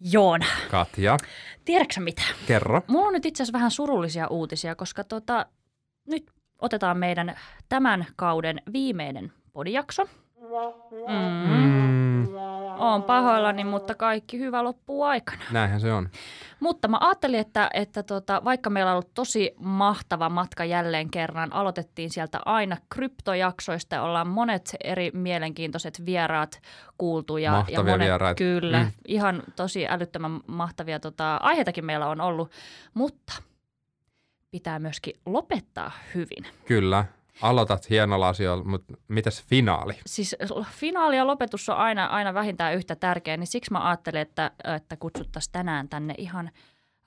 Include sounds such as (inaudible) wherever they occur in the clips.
Joona, Katja, tiedätkö mitä? kerro. Mulla on nyt itse asiassa vähän surullisia uutisia, koska tota, nyt otetaan meidän tämän kauden viimeinen podijakso. Mm. Mm, Oon pahoillani, mutta kaikki hyvä loppuu aikana. näinhän se on. Mutta mä ajattelin, että, että tota, vaikka meillä on ollut tosi mahtava matka jälleen kerran, aloitettiin sieltä aina kryptojaksoista ja ollaan monet eri mielenkiintoiset vieraat kuultu. Ja, ja Mahtavia monet, vieraita. Kyllä, mm. ihan tosi älyttömän mahtavia tota, aiheitakin meillä on ollut, mutta pitää myöskin lopettaa hyvin. Kyllä. Aloitat hienolla asioilla, mutta mitäs finaali? Siis finaali ja lopetus on aina, aina vähintään yhtä tärkeä, niin siksi mä ajattelin, että, että kutsuttaisiin tänään tänne ihan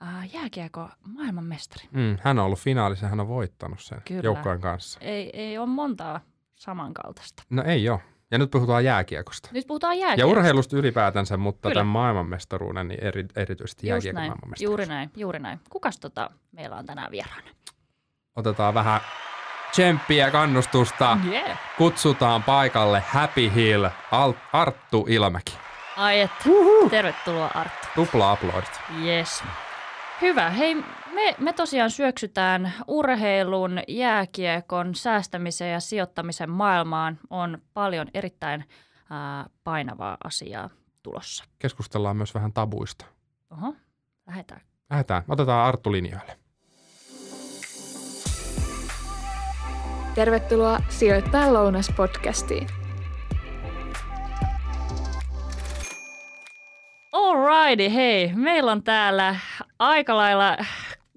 äh, jääkiekko maailmanmestari. Mm, hän on ollut finaalissa, hän on voittanut sen Kyllä. joukkojen kanssa. Ei, ei ole montaa samankaltaista. No ei ole. Ja nyt puhutaan jääkiekosta. Nyt puhutaan Ja jääkiekosta. urheilusta ylipäätänsä, mutta Kyllä. tämän maailmanmestaruuden, niin eri, erityisesti jääkiekon maailmanmestaruus. juuri näin, juuri näin. Kukas tota meillä on tänään vieraana? Otetaan vähän tsemppiä ja kannustusta. Yeah. Kutsutaan paikalle Happy Hill Al- Arttu Ilmäki. Ai että, tervetuloa Arttu. Tupla aplodit. Yes. Hyvä. Hei, me, me tosiaan syöksytään urheilun, jääkiekon, säästämisen ja sijoittamisen maailmaan. On paljon erittäin ää, painavaa asiaa tulossa. Keskustellaan myös vähän tabuista. Oho, lähdetään. Lähdetään. Otetaan Arttu linjoille. Tervetuloa Sijoittaa lounas podcastiin. Alrighty, hei. Meillä on täällä aika lailla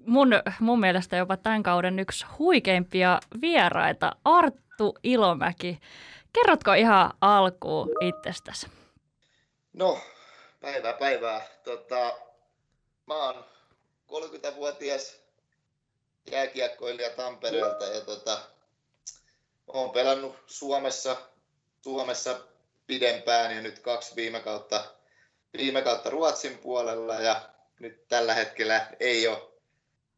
mun, mun mielestä jopa tämän kauden yksi huikeimpia vieraita, Arttu Ilomäki. Kerrotko ihan alkuun itsestäsi? No, päivää päivää. Tota, mä oon 30-vuotias jääkiekkoilija Tampereelta ja tota, oon pelannut Suomessa, Suomessa pidempään ja nyt kaksi viime kautta, viime kautta Ruotsin puolella ja nyt tällä hetkellä ei ole,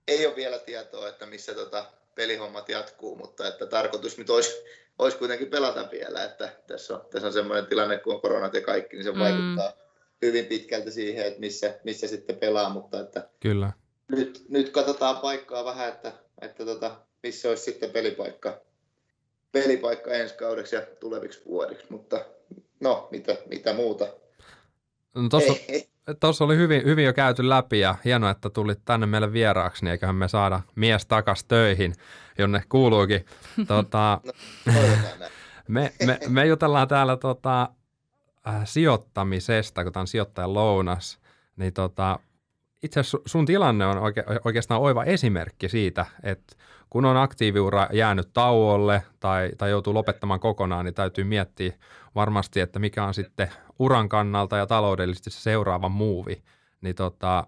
ei ole vielä tietoa, että missä tota pelihommat jatkuu, mutta että tarkoitus nyt olisi, olisi kuitenkin pelata vielä, että tässä on, tässä on semmoinen tilanne, kun on koronat ja kaikki, niin se Mm. vaikuttaa hyvin pitkälti siihen, että missä, missä sitten pelaa, mutta että Kyllä. nyt, nyt katsotaan paikkaa vähän, että, että tota, missä olisi sitten pelipaikka, pelipaikka ensi kaudeksi ja tuleviksi vuodiksi, mutta no, mitä, mitä muuta. No tossa, tossa oli hyvin, hyvin jo käyty läpi ja hienoa, että tulit tänne meille vieraaksi, niin eiköhän me saada mies takas töihin, jonne kuuluukin. (laughs) tota, näin. (laughs) me, me, me jutellaan täällä tota, äh, sijoittamisesta, kun tämä on sijoittajan lounas, niin tota, itse asiassa su- sun tilanne on oike, oikeastaan oiva esimerkki siitä, että kun on aktiiviura jäänyt tauolle tai, tai joutuu lopettamaan kokonaan, niin täytyy miettiä varmasti, että mikä on sitten uran kannalta ja taloudellisesti se seuraava muuvi. Niin tota,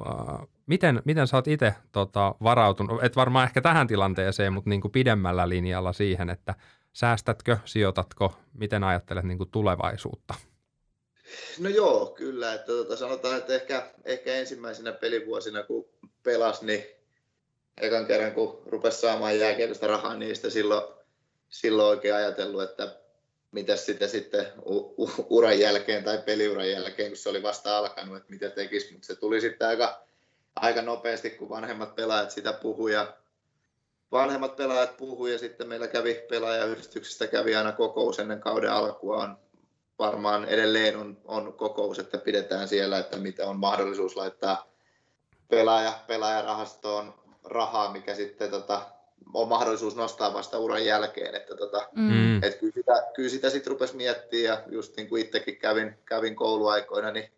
äh, miten, miten sä oot itse tota, varautunut, et varmaan ehkä tähän tilanteeseen, mutta niin kuin pidemmällä linjalla siihen, että säästätkö, sijoitatko, miten ajattelet niin kuin tulevaisuutta? No joo, kyllä. Että tota, sanotaan, että ehkä, ehkä ensimmäisenä pelivuosina, kun pelas, niin ekan kerran, kun rupesi saamaan jääkiekosta rahaa, niin sitä silloin, silloin oikein ajatellut, että mitä sitä sitten u- u- uran jälkeen tai peliuran jälkeen, kun se oli vasta alkanut, että mitä tekisi, mutta se tuli sitten aika, aika nopeasti, kun vanhemmat pelaajat sitä puhu ja vanhemmat pelaajat puhu ja sitten meillä kävi pelaajayhdistyksestä kävi aina kokous ennen kauden alkua. On varmaan edelleen on, on kokous, että pidetään siellä, että mitä on mahdollisuus laittaa pelaaja, pelaajarahastoon rahaa, mikä sitten tota, on mahdollisuus nostaa vasta uran jälkeen. Että tota, Mm. et kyllä sitä, kyllä sitä sitten rupesi miettimään ja just niin kuin itsekin kävin, kävin kouluaikoina, niin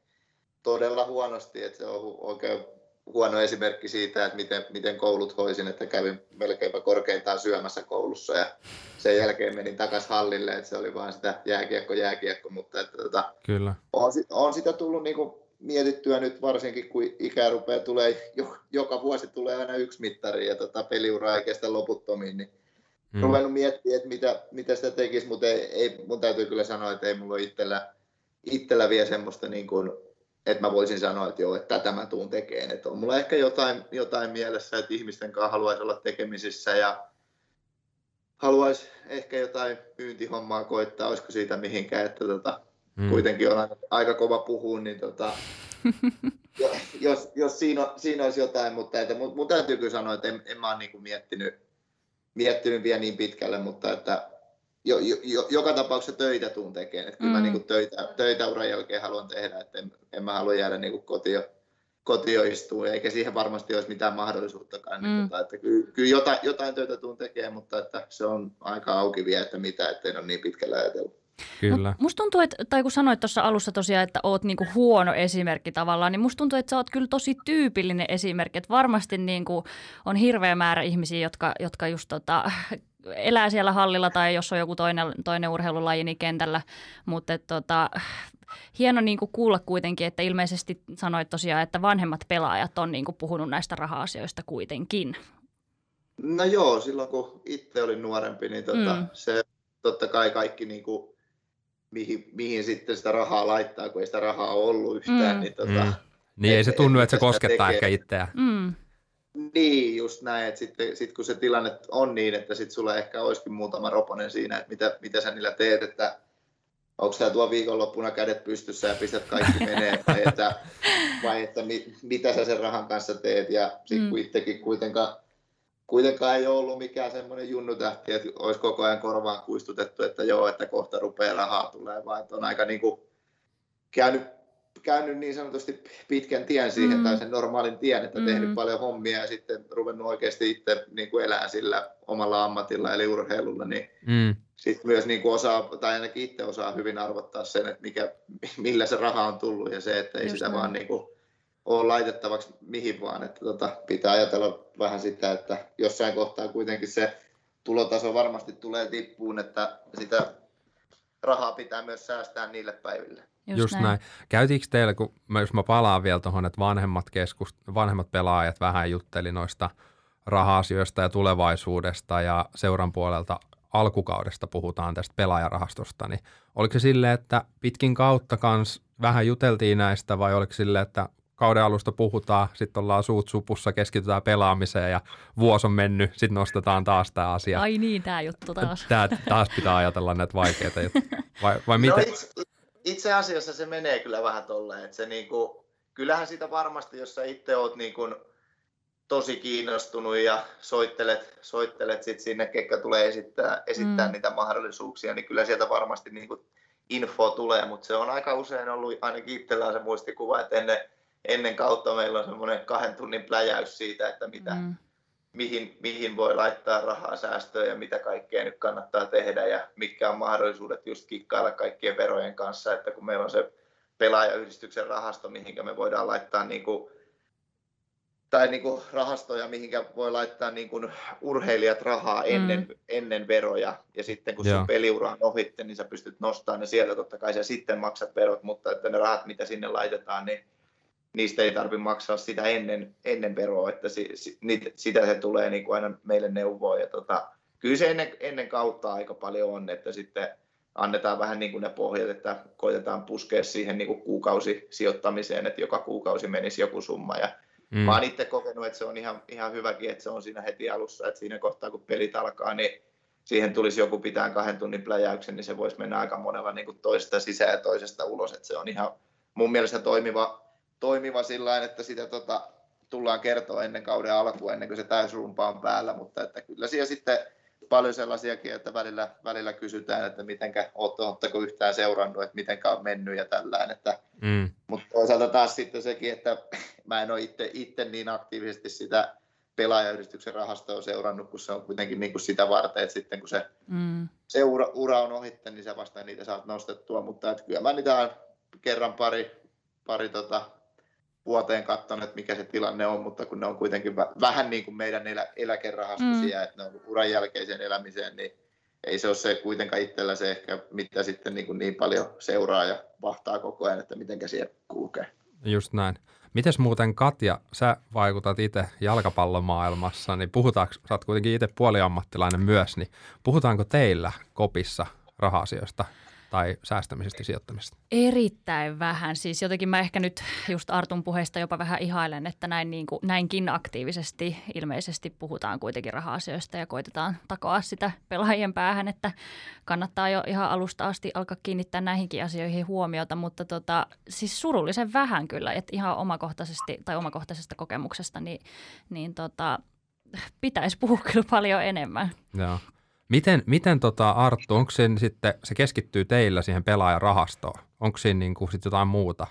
todella huonosti, että se on oikein huono esimerkki siitä, että miten, miten koulut hoisin, että kävin melkeinpä korkeintaan syömässä koulussa ja sen jälkeen menin takaisin hallille, että se oli vaan sitä jääkiekko, jääkiekko, mutta että tota, Kyllä. on, on sitä tullut niinku mietittyä nyt varsinkin, kun ikä rupeaa tulee, jo, joka vuosi tulee aina yksi mittari ja tota, peliura ei kestä loputtomiin, niin Mm. ruvennut miettimään, että mitä, mitä sitä tekisi, mutta ei, ei, mun täytyy kyllä sanoa, että ei mulla ole itsellä, itsellä vielä semmoista, niin kuin, että mä voisin sanoa, että joo, että tätä mä tuun tekemään. Että on mulla ehkä jotain, jotain mielessä, että ihmisten kanssa haluaisi olla tekemisissä ja haluaisi ehkä jotain myyntihommaa koittaa, olisiko siitä mihinkään, että tota, Mm. kuitenkin on aika, aika kova puhua, niin tota, (laughs) jos, jos siinä, siinä olisi jotain, mutta että, mun, mun täytyy kyllä sanoa, että en, en mä ole niin kuin miettinyt, miettinyt vielä niin pitkälle, mutta että jo, jo, joka tapauksessa töitä tuun tekemään. Että kyllä mm. mä niin kuin töitä, töitä uran jälkeen haluan tehdä, että en, en mä halua jäädä niin kuin kotio, kotioistuun, eikä siihen varmasti olisi mitään mahdollisuuttakaan. Niin mm. Niin, tota, että kyllä, kyllä jotain, jotain töitä tuun tekemään, mutta että se on aika auki vielä, että mitä, ettei ole niin pitkällä ajatellut. Kyllä. Mut musta tuntuu, että, tai kun sanoit tuossa alussa tosiaan, että oot niinku huono esimerkki tavallaan, niin musta tuntuu, että sä oot kyllä tosi tyypillinen esimerkki. Että varmasti niinku on hirveä määrä ihmisiä, jotka, jotka just tota, (laughs) elää siellä hallilla tai jos on joku toinen, toinen urheilulaji, niin kentällä. Mutta tota, hieno niin kuin kuulla kuitenkin, että ilmeisesti sanoit tosiaan, että vanhemmat pelaajat on niin kuin puhunut näistä raha-asioista kuitenkin. No joo, silloin kun itse olin nuorempi, niin tota, mm. se totta kai kaikki niin kuin, mihin, mihin sitten sitä rahaa laittaa, kun ei sitä rahaa ollut yhtään. Mm. Niin, tota, mm. niin et, ei se tunnu, että se koskettaa tekee. ehkä itseä. Mm. Niin, just näin, että sitten sit kun se tilanne on niin, että sitten sulla ehkä olisikin muutama roponen siinä, että mitä, mitä sä niillä teet, että onko sä tuo viikonloppuna kädet pystyssä ja pistät kaikki (laughs) menee, vai että, vai että mi, mitä sä sen rahan kanssa teet, ja sitten mm. itsekin kuitenkaan, kuitenkaan ei ole ollut mikään semmoinen junnutähti, että olisi koko ajan korvaan kuistutettu, että joo, että kohta rupeaa rahaa tulee, vaan että on aika niin kuin käynyt käynyt niin sanotusti pitkän tien siihen mm. tai sen normaalin tien, että mm. tehnyt paljon hommia ja sitten ruvennut oikeasti itse niin kuin elää sillä omalla ammatilla eli urheilulla, niin mm. sitten myös niin kuin osaa, tai ainakin itse osaa hyvin arvottaa sen, että mikä, millä se raha on tullut ja se, että ei Just sitä näin. vaan niin kuin ole laitettavaksi mihin vaan, että tota, pitää ajatella vähän sitä, että jossain kohtaa kuitenkin se tulotaso varmasti tulee tippuun, että sitä rahaa pitää myös säästää niille päiville. Just, Just näin. näin. Käytiinkö teillä, kun mä, jos mä palaan vielä tuohon, että vanhemmat, keskust, vanhemmat pelaajat vähän jutteli noista raha-asioista ja tulevaisuudesta ja seuran puolelta alkukaudesta puhutaan tästä pelaajarahastosta, niin oliko se silleen, että pitkin kautta kans vähän juteltiin näistä vai oliko silleen, että kauden alusta puhutaan, sitten ollaan suut supussa, keskitytään pelaamiseen ja vuosi on mennyt, sitten nostetaan taas tämä asia. Ai niin, tämä juttu taas. Tää, taas pitää ajatella näitä vaikeita juttuja. Vai, vai no miten? No itse, itse asiassa se menee kyllä vähän tolleen, että se niinku, kyllähän sitä varmasti, jos sä itse oot niinku tosi kiinnostunut ja soittelet, soittelet sit sinne, ketkä tulee esittää, esittää mm. niitä mahdollisuuksia, niin kyllä sieltä varmasti niinku info tulee, mutta se on aika usein ollut ainakin itsellään se muistikuva, että ennen, ennen kautta meillä on semmoinen kahden tunnin pläjäys siitä, että mitä, mm. mihin, mihin voi laittaa rahaa säästöön ja mitä kaikkea nyt kannattaa tehdä ja mitkä on mahdollisuudet just kikkailla kaikkien verojen kanssa, että kun meillä on se pelaajayhdistyksen rahasto, mihinkä me voidaan laittaa niin kuin, tai niin kuin rahastoja, mihinkä voi laittaa niin kuin urheilijat rahaa ennen, mm. ennen veroja, ja sitten kun sun peliura on ohitte, niin sä pystyt nostamaan ne sieltä, totta kai sä sitten maksat verot, mutta että ne rahat, mitä sinne laitetaan, niin niistä ei tarvitse maksaa sitä ennen, ennen veroa, että si, si, niitä, sitä se tulee niin kuin aina meille neuvoa. Ja tota, kyllä se ennen, ennen kautta aika paljon on, että sitten annetaan vähän niin kuin ne pohjat, että koitetaan puskea siihen niin kuin kuukausisijoittamiseen, että joka kuukausi menisi joku summa. Ja mm. Mä oon itse kokenut, että se on ihan, ihan hyväkin, että se on siinä heti alussa, että siinä kohtaa kun pelit alkaa, niin siihen tulisi joku pitää kahden tunnin pläjäyksen, niin se voisi mennä aika monella niin kuin toisesta sisään ja toisesta ulos, että se on ihan mun mielestä toimiva, toimiva sillä että sitä tota, tullaan kertoa ennen kauden alkua, ennen kuin se täysrumpa on päällä, mutta että kyllä siellä sitten paljon sellaisiakin, että välillä, välillä kysytään, että mitenkä, oletteko yhtään seurannut, että mitenkä on mennyt ja tällään, että, mm. mutta toisaalta taas sitten sekin, että mä en ole itse, itse niin aktiivisesti sitä pelaajayhdistyksen rahastoa seurannut, kun se on kuitenkin niin kuin sitä varten, että sitten kun se, mm. se ura, ura on ohitte, niin sä vasta niitä saat nostettua, mutta että kyllä mä niitä kerran pari, pari tota, vuoteen katsonut, että mikä se tilanne on, mutta kun ne on kuitenkin vähän niin kuin meidän elä, eläkerahastosia, mm. että ne on uran jälkeiseen elämiseen, niin ei se ole se kuitenkaan itsellä se ehkä, mitä sitten niin, kuin niin paljon seuraa ja vahtaa koko ajan, että miten siellä kulkee. Just näin. Mites muuten Katja, sä vaikutat itse jalkapallomaailmassa, niin puhutaanko, sä oot kuitenkin itse puoliammattilainen myös, niin puhutaanko teillä kopissa raha-asioista? Tai säästämisestä sijoittamisesta? Erittäin vähän. Siis jotenkin mä ehkä nyt just Artun puheesta jopa vähän ihailen, että näin niin kuin, näinkin aktiivisesti ilmeisesti puhutaan kuitenkin raha-asioista ja koitetaan takoa sitä pelaajien päähän, että kannattaa jo ihan alusta asti alkaa kiinnittää näihinkin asioihin huomiota, mutta tota, siis surullisen vähän kyllä, että ihan omakohtaisesti tai omakohtaisesta kokemuksesta, niin, niin tota, pitäisi puhua kyllä paljon enemmän. Joo. Miten, miten tota Arttu, onko se sitten, se keskittyy teillä siihen pelaajan rahastoon? Onko siinä niin kuin sit jotain muuta?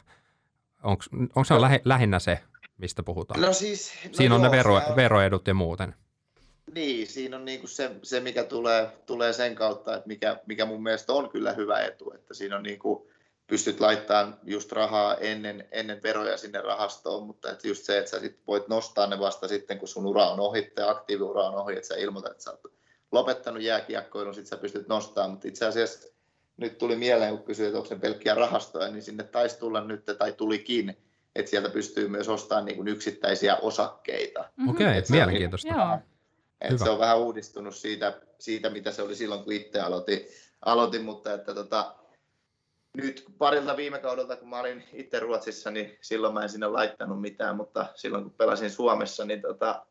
Onko, onko se no, lähi, lähinnä se, mistä puhutaan? No siis, no siinä on joo, ne vero, on- veroedut ja muuten. Niin, siinä on niinku se, se, mikä tulee, tulee sen kautta, että mikä, mikä mun mielestä on kyllä hyvä etu, että siinä on niinku, pystyt laittamaan just rahaa ennen, ennen veroja sinne rahastoon, mutta että just se, että sä sit voit nostaa ne vasta sitten, kun sun ura on ohi, tai aktiiviura on ohi, että sä ilmoitat, että sä oot lopettanut jääkiekkoilun, sit sä pystyt nostamaan, mutta itse asiassa nyt tuli mieleen, kun kysyit, että onko ne pelkkiä rahastoja, niin sinne taisi tulla nyt, tai tulikin, että sieltä pystyy myös ostamaan niin yksittäisiä osakkeita. Okei, okay, se mielenkiintoista. Joo. Et Hyvä. se on vähän uudistunut siitä, siitä, mitä se oli silloin, kun itse aloitin, aloitin mutta että tota, nyt parilta viime kaudelta, kun mä olin itse Ruotsissa, niin silloin mä en sinne laittanut mitään, mutta silloin kun pelasin Suomessa, niin tota,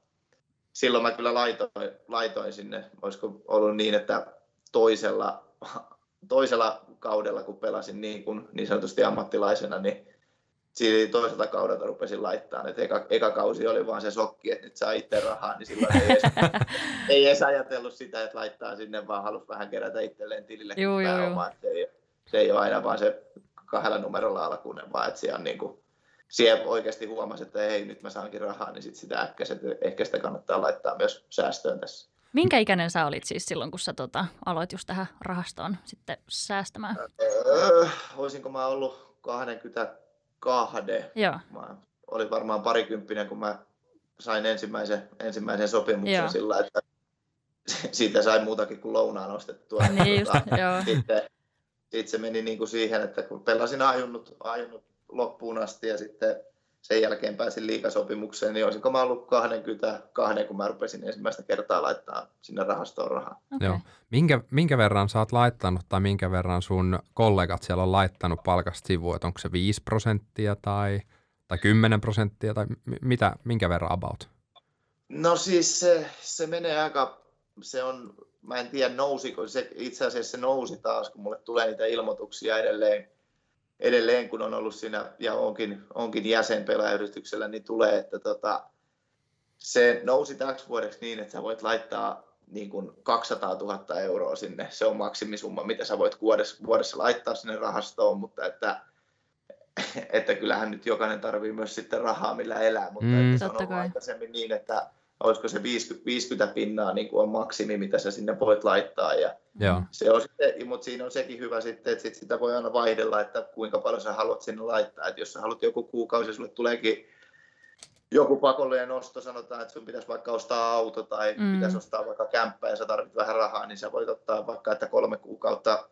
silloin mä kyllä laitoin, laitoin sinne, olisiko ollut niin, että toisella, toisella kaudella, kun pelasin niin, kuin niin sanotusti ammattilaisena, niin siinä toiselta kaudelta rupesin laittaa. Et eka, eka, kausi oli vaan se sokki, että nyt saa itse rahaa, niin silloin ei edes, (laughs) ei edes ajatellut sitä, että laittaa sinne, vaan halusi vähän kerätä itselleen tilille Juu, juu, että Se, ei, se ei ole aina vaan se kahdella numerolla alkuinen, vaan että siellä, on niin kuin, siellä oikeasti huomasi, että hei, nyt mä saankin rahaa, niin sit sitä että ehkä sitä kannattaa laittaa myös säästöön tässä. Minkä ikäinen sä olit siis silloin, kun sä tota, aloit just tähän rahastoon sitten säästämään? Öö, olisinko mä ollut 22? Joo, Mä olin varmaan parikymppinen, kun mä sain ensimmäisen, ensimmäisen sopimuksen Joo. sillä, että siitä sai muutakin kuin lounaan ostettua. niin just, Tota, joo. sitten, sitten se meni niin kuin siihen, että kun pelasin ajunnut, ajunnut loppuun asti ja sitten sen jälkeen pääsin liikasopimukseen, niin olisinko mä ollut 22, kun mä rupesin ensimmäistä kertaa laittaa sinne rahastoon rahaa. Okay. Joo. Minkä, minkä verran sä oot laittanut tai minkä verran sun kollegat siellä on laittanut palkasta sivuun, että onko se 5 prosenttia tai, tai 10 prosenttia tai mi- mitä, minkä verran about? No siis se, se menee aika, se on, mä en tiedä nousiko, se itse asiassa se nousi taas, kun mulle tulee niitä ilmoituksia edelleen, edelleen kun on ollut siinä ja onkin, onkin jäsen pelaajayrityksellä, niin tulee, että tota, se nousi täksi vuodeksi niin, että sä voit laittaa niin kuin 200 000 euroa sinne. Se on maksimisumma, mitä sä voit vuodessa, vuodessa laittaa sinne rahastoon, mutta että, että kyllähän nyt jokainen tarvii myös sitten rahaa, millä elää, mutta Mm. että se on Totta ollut kai. aikaisemmin niin, että olisiko se 50, 50 pinnaa niin kuin on maksimi, mitä sä sinne voit laittaa ja Joo. se on sitten, mutta siinä on sekin hyvä sitten, että sit sitä voi aina vaihdella, että kuinka paljon sä haluat sinne laittaa. Että jos sä haluat joku kuukausi, sulle tuleekin joku pakollinen osto, sanotaan, että sun pitäisi vaikka ostaa auto tai Mm. pitäisi ostaa vaikka kämppä ja sä tarvitset vähän rahaa, niin sä voit ottaa vaikka, että kolme kuukautta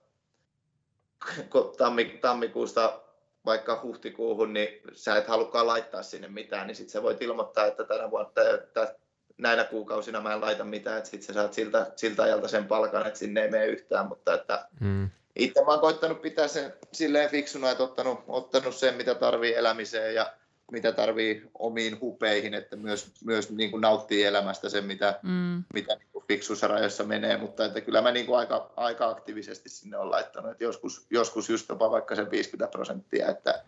tammi, tammikuusta vaikka huhtikuuhun, niin sä et halukkaan laittaa sinne mitään, niin sitten sä voit ilmoittaa, että tänä vuonna, näinä kuukausina mä en laita mitään, että sitten sä saat siltä, siltä ajalta sen palkan, että sinne ei mene yhtään, mutta että Mm. itse mä oon koittanut pitää sen silleen fiksuna, että ottanut, ottanut sen, mitä tarvii elämiseen ja mitä tarvii omiin hupeihin, että myös, myös niin kuin nauttii elämästä sen, mitä, Mm. mitä niin kuin fiksuissa rajoissa menee, mutta että kyllä mä niin kuin aika, aika aktiivisesti sinne on laittanut, että joskus, joskus just jopa vaikka sen 50 prosenttia, että,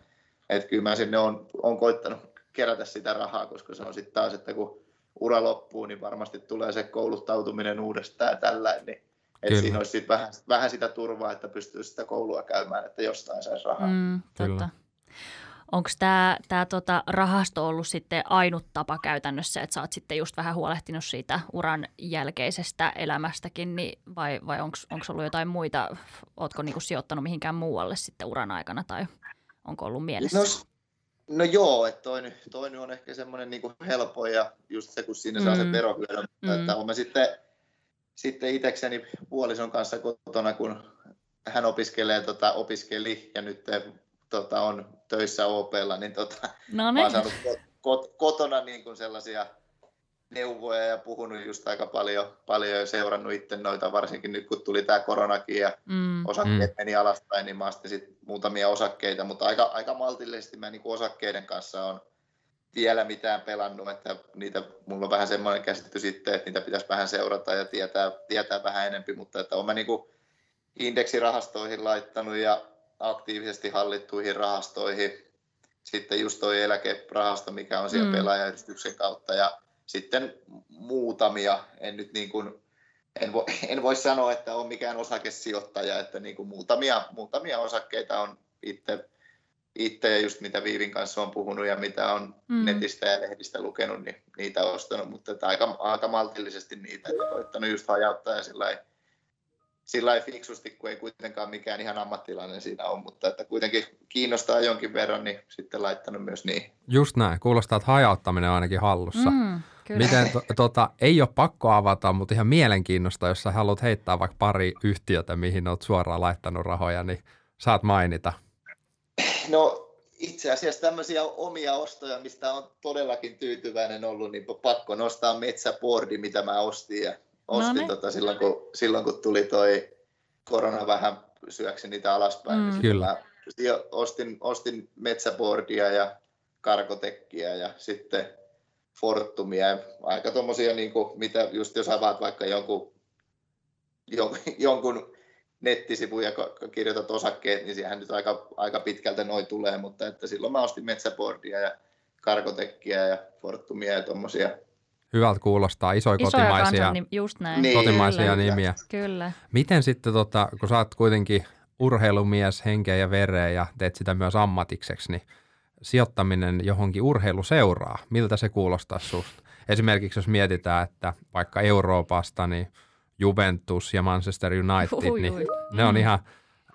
että kyllä mä sinne on, on koittanut kerätä sitä rahaa, koska se on sitten taas, että kun ura loppuu, niin varmasti tulee se kouluttautuminen uudestaan ja tällä, niin että siinä olisi sit vähän, vähän sitä turvaa, että pystyy sitä koulua käymään, että jostain saisi rahaa. Mm. Totta. Onko tämä tää tota rahasto ollut sitten ainut tapa käytännössä, että sä oot sitten just vähän huolehtinut siitä uran jälkeisestä elämästäkin, niin vai, vai onko ollut jotain muita, ootko niinku sijoittanut mihinkään muualle sitten uran aikana tai onko ollut mielessä? No, no joo, että toinen, toinen on ehkä semmoinen niin helppo ja just se, kun siinä saa Mm. sen verohyödyn, Mm. mm. että olen mä sitten, sitten itsekseni puolison kanssa kotona, kun hän opiskelee, tota, opiskeli ja nyt tota, on töissä OPlla, niin tota, no mä niin, oon saanut kot, kot, kotona niin kuin sellaisia neuvoja ja puhunut just aika paljon, paljon ja seurannut itse noita, varsinkin nyt kun tuli tämä koronakin ja mm. osakkeet mm. meni alaspäin, niin mä ostin sit muutamia osakkeita, mutta aika, aika maltillisesti mä niin osakkeiden kanssa on vielä mitään pelannut, että niitä, mulla on vähän semmoinen käsitys sitten, että niitä pitäisi vähän seurata ja tietää, tietää vähän enempi, mutta että olen mä niin indeksirahastoihin laittanut ja aktiivisesti hallittuihin rahastoihin. Sitten just tuo eläkerahasto, mikä on siellä mm. pelaajayhdistyksen kautta ja sitten muutamia, en nyt niin kuin, en, voi, en voi sanoa, että on mikään osakesijoittaja, että niin kuin muutamia, muutamia osakkeita on itse, itse ja just mitä Viivin kanssa on puhunut ja mitä on mm. netistä ja lehdistä lukenut, niin niitä ostanut, mutta että aika, aika maltillisesti niitä, että koittanut just hajauttaa ja sillä sillä fiksusti, kun ei kuitenkaan mikään ihan ammattilainen siinä on, mutta että kuitenkin kiinnostaa jonkin verran, niin sitten laittanut myös niin. Just näin. Kuulostaa, että hajauttaminen on ainakin hallussa. Mm, kyllä. Miten, to, tota, ei ole pakko avata, mutta ihan mielenkiinnosta, jos sä haluat heittää vaikka pari yhtiötä, mihin olet suoraan laittanut rahoja, niin saat mainita. No itse asiassa tämmöisiä omia ostoja, mistä on todellakin tyytyväinen ollut, niin pakko nostaa metsäboardi, mitä mä ostin ja ostin no tota silloin, kun, silloin, kun tuli toi korona vähän syöksi niitä alaspäin. Niin mm. Niin Kyllä. ostin, ostin metsäboardia ja karkotekkiä ja sitten Fortumia. Aika tuommoisia, niin mitä just jos avaat vaikka jonkun, jon, jonkun nettisivun ja kirjoitat osakkeet, niin siihen nyt aika, aika pitkältä noin tulee, mutta että silloin mä ostin metsäboardia ja karkotekkiä ja Fortumia ja tuommoisia Hyvältä kuulostaa, isoja, isoja kotimaisia, kansan, just näin. Niin, kotimaisia kyllä, nimiä. Kyllä. Miten sitten, tota, kun sä oot kuitenkin urheilumies henkeä ja vereä ja teet sitä myös ammatikseksi, niin sijoittaminen johonkin urheiluseuraa, miltä se kuulostaa susta? Esimerkiksi jos mietitään, että vaikka Euroopasta, niin Juventus ja Manchester United, ui, niin ui. ne on mm. ihan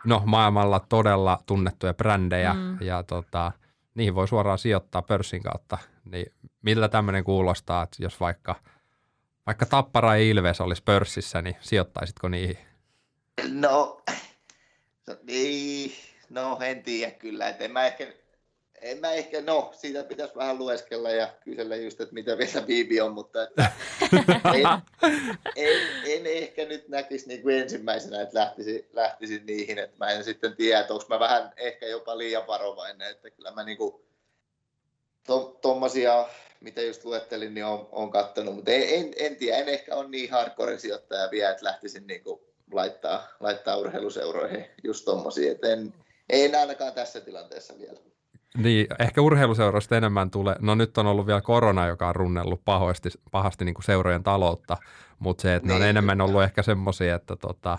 no, maailmalla todella tunnettuja brändejä mm. ja tota, niihin voi suoraan sijoittaa pörssin kautta. Niin miltä tämmöinen kuulostaa, että jos vaikka, vaikka Tappara ja Ilves olisi pörssissä, niin sijoittaisitko niihin? No, niin, no en tiedä kyllä, että en mä ehkä, en mä ehkä, no siitä pitäisi vähän lueskella ja kysellä just, että mitä vielä Bibi on, mutta että (laughs) en, en, en, ehkä nyt näkisi niin kuin ensimmäisenä, että lähtisin, lähtisin niihin, että mä en sitten tiedä, että onko mä vähän ehkä jopa liian varovainen, että kyllä mä niin kuin, tuommoisia, mitä just luettelin, niin on, on kattonut, mutta en, en, en tiedä, en ehkä ole niin hardcore sijoittaja vielä, että lähtisin niin kuin laittaa, laittaa urheiluseuroihin just tuommoisia, että en, en ainakaan tässä tilanteessa vielä. Niin, ehkä urheiluseuroista enemmän tulee, no nyt on ollut vielä korona, joka on runnellut pahasti, pahasti niin kuin seurojen taloutta, mutta se, että niin, ne on niin, enemmän ollut ehkä semmoisia, että tota,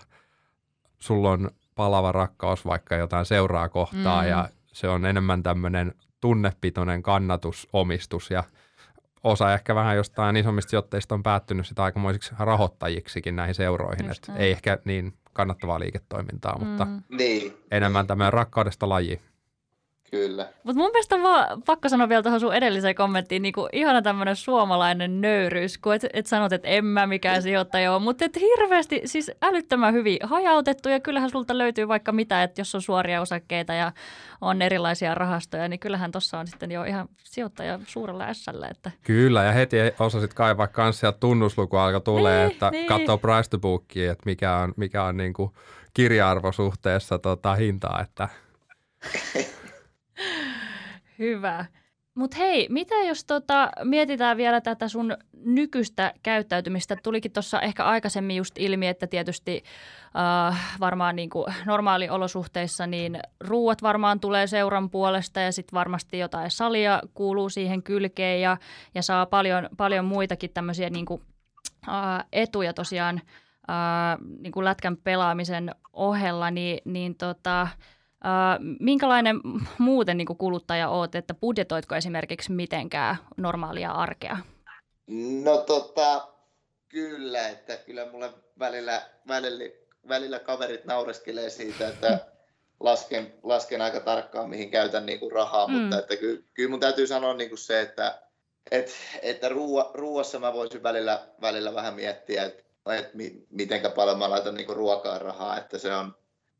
sulla on palava rakkaus vaikka jotain seuraa kohtaa mm. ja se on enemmän tämmöinen tunnepitoinen kannatusomistus ja osa ehkä vähän jostain isommista sijoitteista on päättynyt sitä aikamoisiksi rahoittajiksikin näihin seuroihin, että ei ehkä niin kannattavaa liiketoimintaa, mutta mm. niin. enemmän tämmöinen rakkaudesta laji. Kyllä. Mutta mun mielestä on vaan pakko sanoa vielä tuohon sun edelliseen kommenttiin, niin kuin ihana tämmöinen suomalainen nöyryys, kun et, et sanot, että en mä mikään sijoittaja ole, mutta et hirveästi, siis älyttömän hyvin hajautettu ja kyllähän sulta löytyy vaikka mitä, että jos on suoria osakkeita ja on erilaisia rahastoja, niin kyllähän tuossa on sitten jo ihan sijoittaja suurella s Että... Kyllä, ja heti osasit kaivaa kanssa sieltä tunnusluku alkaa tulee, niin, että niin. katsoo price to bookia, että mikä on, mikä on niin kuin kirja-arvo suhteessa tota, hintaa, että (laughs) (laughs) Hyvä. Mutta hei, mitä jos tota, mietitään vielä tätä sun nykyistä käyttäytymistä? Tulikin tuossa ehkä aikaisemmin just ilmi, että tietysti äh, varmaan niin kuin normaaliolosuhteissa niin ruuat varmaan tulee seuran puolesta ja sitten varmasti jotain salia kuuluu siihen kylkeen ja, ja saa paljon, paljon muitakin tämmöisiä niin kuin, äh, etuja tosiaan äh, niin kuin lätkän pelaamisen ohella, niin, niin tota, minkälainen muuten niin kuin kuluttaja oot, että budjetoitko esimerkiksi mitenkään normaalia arkea? No tota, kyllä, että kyllä mulle välillä, välillä, välillä kaverit naureskelee siitä, että lasken, lasken aika tarkkaan, mihin käytän niin kuin rahaa, mm. mutta että kyllä, kyllä mun täytyy sanoa niin kuin se, että, että, että ruua, ruuassa mä voisin välillä, välillä vähän miettiä, että, että miten paljon mä laitan niin kuin ruokaa rahaa, että se on,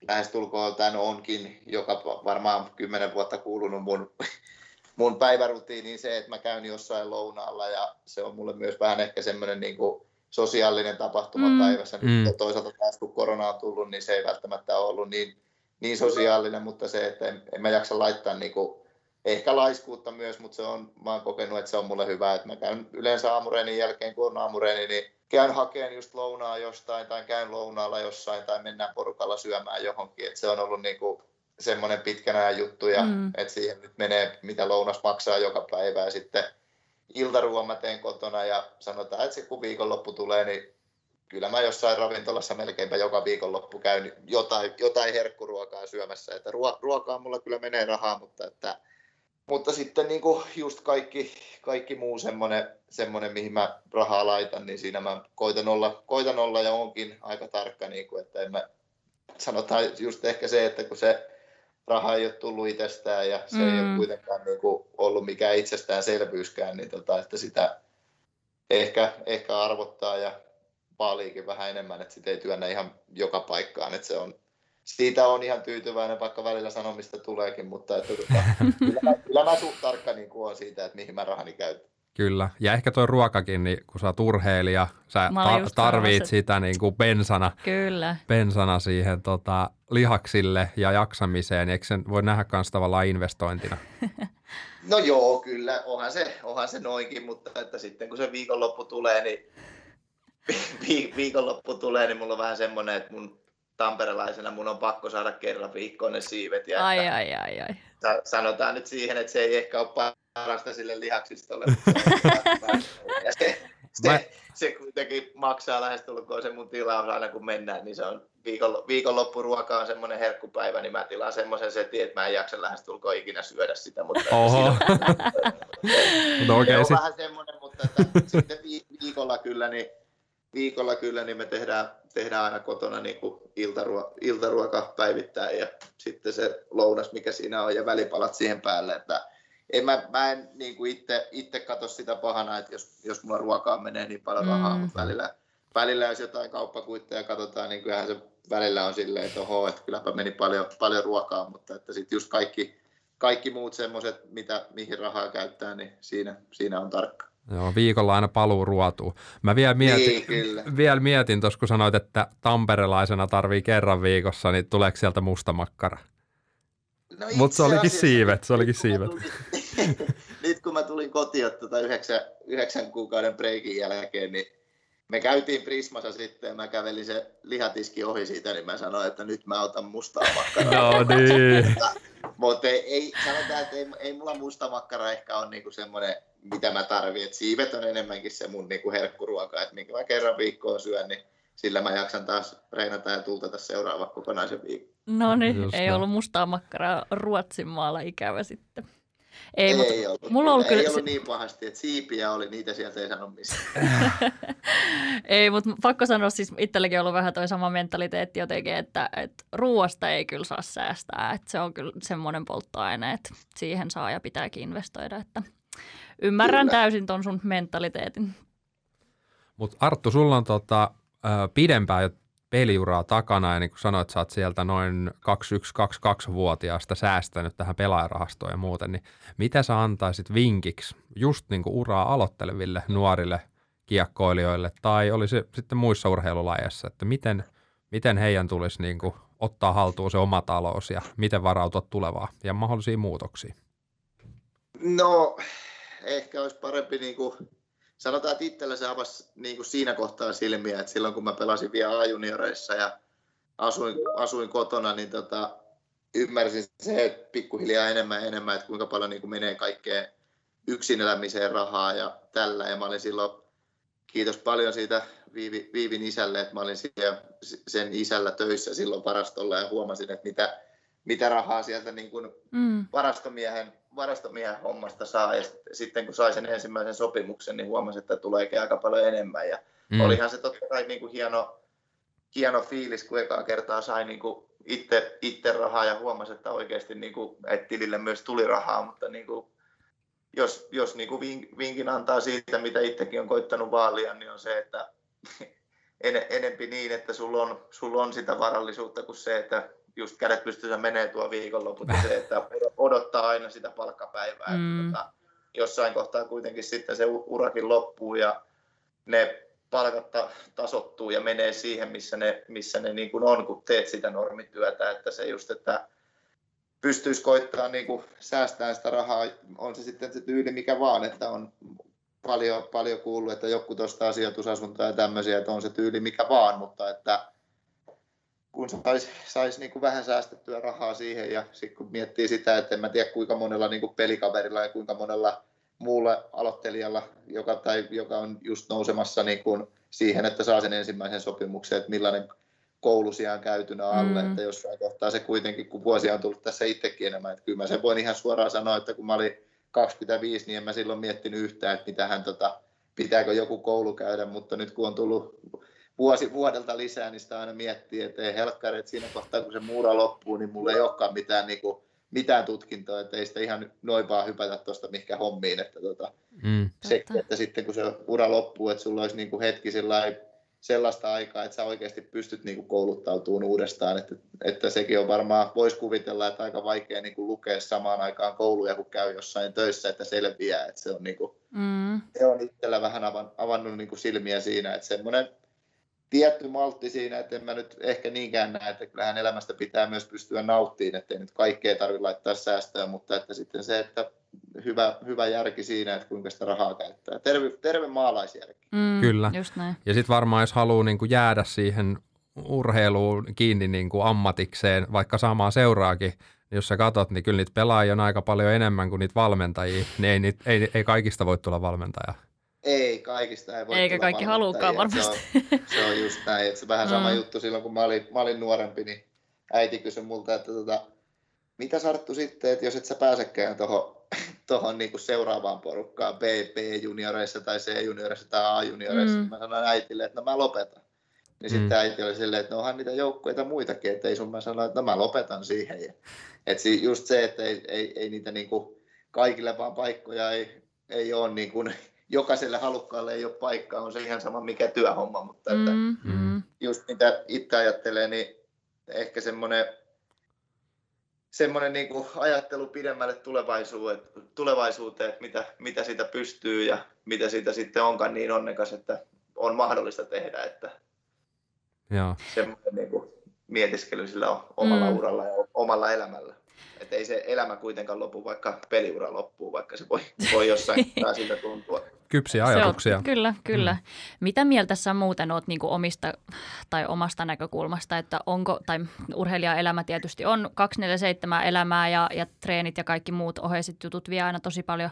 lähestulkoon tämän onkin, joka varmaan kymmenen vuotta kuulunut mun, (laughs) mun päivärutiini se, että mä käyn jossain lounaalla ja se on mulle myös vähän ehkä semmoinen niin kuin sosiaalinen tapahtuma mm. päivässä. Mm. toisaalta taas kun korona on tullut, niin se ei välttämättä ole ollut niin, niin sosiaalinen, mutta se, että en, en mä jaksa laittaa niin kuin, ehkä laiskuutta myös, mutta se on, mä oon kokenut, että se on mulle hyvä, että mä käyn yleensä aamureenin jälkeen, kun on aamureeni, niin käyn hakeen just lounaa jostain tai käyn lounaalla jossain tai mennään porukalla syömään johonkin, että se on ollut niin kuin semmoinen pitkän ajan juttu ja mm. että siihen nyt menee, mitä lounas maksaa joka päivä. Ja sitten iltaruoan mä teen kotona ja sanotaan, että se kun viikonloppu tulee, niin kyllä mä jossain ravintolassa melkeinpä joka viikonloppu käyn jotain, jotain herkkuruokaa syömässä, että ruokaa mulla kyllä menee rahaa, mutta että mutta sitten niin kuin just kaikki, kaikki muu semmoinen, semmoinen, mihin mä rahaa laitan, niin siinä mä koitan olla, koitan olla ja onkin aika tarkka, niin kuin, että en mä, sanotaan just ehkä se, että kun se raha ei ole tullut itsestään ja se mm. ei ole mm. kuitenkaan niin kuin ollut mikään itsestäänselvyyskään, niin tota, että sitä ehkä, ehkä arvottaa ja vaaliikin vähän enemmän, että sitä ei työnnä ihan joka paikkaan, että se on, siitä on ihan tyytyväinen, vaikka välillä sanomista tuleekin, mutta että, tota, (laughs) kyllä, mä, kyllä mä suht tarkka niin kuin on siitä, että mihin mä rahani käytän. Kyllä, ja ehkä tuo ruokakin, niin kun sä oot urheilija, sä ta- tarvit sitä niin kuin bensana, Kyllä. bensana siihen tota, lihaksille ja jaksamiseen, eikö sen voi nähdä myös tavallaan investointina? (laughs) No joo, kyllä, onhan se, onhan se noinkin, mutta että sitten kun se viikonloppu tulee, niin (laughs) vi- viikonloppu tulee, niin mulla on vähän semmoinen, että mun tamperelaisena mun on pakko saada kerran viikkoon ne siivet. Ja ai, ai, ai, ai. Sanotaan nyt siihen, että se ei ehkä ole parasta sille lihaksistolle. (laughs) ja se, se, Mä... se kuitenkin maksaa lähestulkoon se mun tilaus aina kun mennään, niin se on viikon, viikonloppuruoka on semmoinen herkkupäivä, niin mä tilaan semmoisen setin, että mä en jaksa lähestulkoon ikinä syödä sitä. Mutta Oho. (laughs) no, okay, se on sit... vähän semmoinen, mutta että sitten viikolla kyllä, niin viikolla kyllä niin me tehdään, tehdään aina kotona niin kuin iltaruo, iltaruoka päivittäin ja sitten se lounas, mikä siinä on ja välipalat siihen päälle. Että en mä, mä en niin kuin itse, itse katso sitä pahana, että jos, jos mulla ruokaa menee niin paljon rahaa, mm. mutta välillä, välillä jos jotain kauppakuitteja katsotaan, niin kyllähän se välillä on silleen, että oho, että kylläpä meni paljon, paljon ruokaa, mutta että sitten just kaikki, kaikki muut semmoiset, mitä, mihin rahaa käyttää, niin siinä, siinä on tarkka. Joo, viikolla aina paluu ruotuun. Mä vielä mietin, niin, vielä mietin tuossa, kun sanoit, että tamperelaisena tarvii kerran viikossa, niin tuleeko sieltä musta makkara? No Mutta se olikin siivet, se olikin siivet. (laughs) nyt kun mä tulin kotiin tota yhdeksän, yhdeksän kuukauden breikin jälkeen, niin me käytiin Prismassa sitten ja mä kävelin se lihatiski ohi siitä, niin mä sanoin, että nyt mä otan mustaa makkaraa. no niin. Mutta ei, ei, sanotaan, että ei, ei mulla musta makkara ehkä ole niinku semmoinen, mitä mä tarvitsen. Et siivet on enemmänkin se mun niinku herkkuruoka, että minkä mä kerran viikkoon syön, niin sillä mä jaksan taas reinata ja tultata seuraava kokonaisen viikon. No niin, ei ollut mustaa makkaraa Ruotsin maalla ikävä sitten. Ei, ei mutta ollut, mulla ollut kyllä, ei ollut niin pahasti, että siipiä oli, niitä sieltä ei sano missään. (laughs) ei, mutta pakko sanoa, siis itselläkin on ollut vähän toi sama mentaliteetti jotenkin, että, että ruoasta ei kyllä saa säästää. Että se on kyllä semmoinen polttoaine, että siihen saa ja pitääkin investoida. Että ymmärrän kyllä. täysin ton sun mentaliteetin. Mutta Arttu, sulla on tota, pidempään jo peliuraa takana ja niin kuin sanoit, sä oot sieltä noin 21-22-vuotiaasta säästänyt tähän pelaajarahastoon ja muuten, niin mitä sä antaisit vinkiksi just niin kuin uraa aloitteleville nuorille kiekkoilijoille tai oli se sitten muissa urheilulajeissa, että miten, miten heidän tulisi niin kuin ottaa haltuun se oma talous ja miten varautua tulevaa ja mahdollisiin muutoksiin? No, ehkä olisi parempi niin kuin sanotaan, että itsellä se avasi niin kuin siinä kohtaa silmiä, että silloin kun mä pelasin vielä A-junioreissa ja asuin, asuin kotona, niin tota, ymmärsin se, että pikkuhiljaa enemmän ja enemmän, että kuinka paljon niin kuin menee kaikkeen yksin elämiseen rahaa ja tällä. Ja mä olin silloin, kiitos paljon siitä Viivi, Viivin isälle, että mä olin siellä sen isällä töissä silloin varastolla ja huomasin, että mitä, mitä rahaa sieltä niin kuin mm. varastomiehen varastomiehen hommasta saa ja sitten kun sai sen ensimmäisen sopimuksen, niin huomasin, että tuleekin aika paljon enemmän ja mm. olihan se totta kai niin kuin hieno, hieno fiilis, kun ekaa kertaa sai niin kuin itse, itse rahaa ja huomasi, että oikeasti niin kuin, että tilille myös tuli rahaa, mutta niin kuin, jos, jos niin kuin vinkin antaa siitä, mitä itsekin on koittanut vaalia, niin on se, että (laughs) en, enempi niin, että sulla on, sulla on sitä varallisuutta kuin se, että just kädet pystyssä menee tuo viikonloput ja se, että odottaa aina sitä palkkapäivää päivää. Mm. Tota, jossain kohtaa kuitenkin sitten se urakin loppuu ja ne palkat ta- tasottuu ja menee siihen, missä ne, missä ne niin kuin on, kun teet sitä normityötä. Että se just, että pystyisi koittaa niin kuin säästää sitä rahaa, on se sitten se tyyli mikä vaan, että on paljon, paljon kuullut, että joku tuosta sijoitusasuntoja ja tämmöisiä, että on se tyyli mikä vaan, mutta että kun saisi sais niin vähän säästettyä rahaa siihen ja sitten kun miettii sitä, että en mä tiedä kuinka monella niin kuin pelikaverilla ja kuinka monella muulla aloittelijalla, joka, tai joka on just nousemassa niin kuin siihen, että saa sen ensimmäisen sopimuksen, että millainen koulu on käytynä alle, mm. että jossain kohtaa se kuitenkin, kun vuosia on tullut tässä itsekin enemmän, että kyllä mä sen voin ihan suoraan sanoa, että kun mä olin 25, niin en mä silloin miettinyt yhtään, että mitähän tota, pitääkö joku koulu käydä, mutta nyt kun on tullut vuosi vuodelta lisää, niin sitä aina miettii, että ei helkkari, että siinä kohtaa kun se muura loppuu, niin mulla ei olekaan mitään, niin kuin, mitään tutkintoa, että ei sitä ihan noin vaan hypätä tuosta mihinkä hommiin, että tota, mm. se, että sitten kun se ura loppuu, että sulla olisi niin kuin hetki sellaista aikaa, että sä oikeasti pystyt niin kuin kouluttautumaan uudestaan, että, että sekin on varmaan, voisi kuvitella, että aika vaikea niin kuin lukea samaan aikaan kouluja, kun käy jossain töissä, että selviää, että se on, niin kuin, mm. se on itsellä vähän avannut niin kuin silmiä siinä, että semmoinen tietty maltti siinä, että en mä nyt ehkä niinkään näe, että kyllähän elämästä pitää myös pystyä nauttimaan, että ei nyt kaikkea tarvitse laittaa säästöä, mutta että sitten se, että hyvä, hyvä järki siinä, että kuinka sitä rahaa käyttää. Terve, terve maalaisjärki. Mm, Kyllä. Just näin. Ja sitten varmaan, jos haluaa niin kuin jäädä siihen urheiluun kiinni niin kuin ammatikseen, vaikka saamaan seuraakin, niin jos sä katot, niin kyllä niitä pelaajia on aika paljon enemmän kuin niitä valmentajia, niin ei, niitä, ei, ei kaikista voi tulla valmentaja. Ei, kaikista ei voi Eikä kaikki haluukaan varmasti. Se on, se on just näin, että se vähän sama mm. juttu silloin, kun mä olin, mä olin nuorempi, niin äiti kysyi multa, että tota, mitä Sarttu sitten, että jos et sä pääsekään tuohon (laughs) tohon niinku seuraavaan porukkaan B, B-junioreissa tai C-junioreissa tai A-junioreissa, mm. niin mä sanoin äitille, että no mä lopetan. Niin mm. sitten äiti oli silleen, että no onhan niitä joukkueita muitakin, että ei sun mä sanoin, että no mä lopetan siihen. Ja, että just se, että ei, ei, ei niitä niinku kaikille vaan paikkoja ei, ei ole niin kuin, jokaiselle halukkaalle ei ole paikkaa, on se ihan sama mikä työhomma, mutta että mm, mm. just mitä itse ajattelee, niin ehkä semmoinen semmoinen niin kuin ajattelu pidemmälle tulevaisuuteen, tulevaisuuteen että mitä, mitä siitä pystyy ja mitä siitä sitten onkaan niin onnekas, että on mahdollista tehdä, että Joo. semmoinen niin kuin mietiskely sillä on omalla mm. uralla ja omalla elämällä. Että ei se elämä kuitenkaan lopu, vaikka peliura loppuu, vaikka se voi, voi jossain (laughs) siltä tuntua kypsiä ajatuksia. On, kyllä, kyllä. Mm. Mitä mieltä sä muuten oot niin omista tai omasta näkökulmasta, että onko, tai urheilijaelämä tietysti on 247 elämää ja, ja treenit ja kaikki muut oheiset jutut vie aina tosi paljon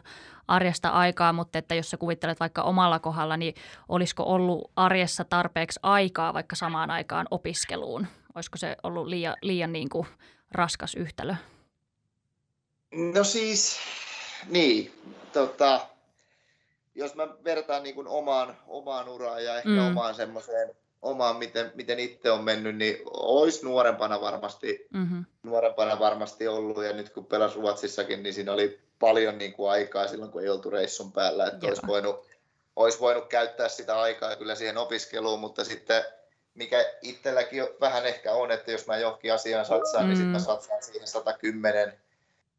arjesta aikaa, mutta että jos sä kuvittelet vaikka omalla kohdalla, niin olisiko ollut arjessa tarpeeksi aikaa vaikka samaan aikaan opiskeluun? Olisiko se ollut liian, liian niin kuin raskas yhtälö? No siis, niin, tota, jos mä vertaan niin kuin omaan, omaan uraan ja ehkä mm. omaan semmoiseen, omaan miten, miten itse on mennyt, niin olisi nuorempana varmasti, mm-hmm. nuorempana varmasti ollut. Ja nyt kun pelas Ruotsissakin, niin siinä oli paljon niin kuin aikaa silloin, kun ei oltu reissun päällä. Että olisi voinut, olisi voinut käyttää sitä aikaa kyllä siihen opiskeluun, mutta sitten mikä itselläkin vähän ehkä on, että jos mä johonkin asiaan satsaan, mm. niin sitten mä satsaan siihen 110,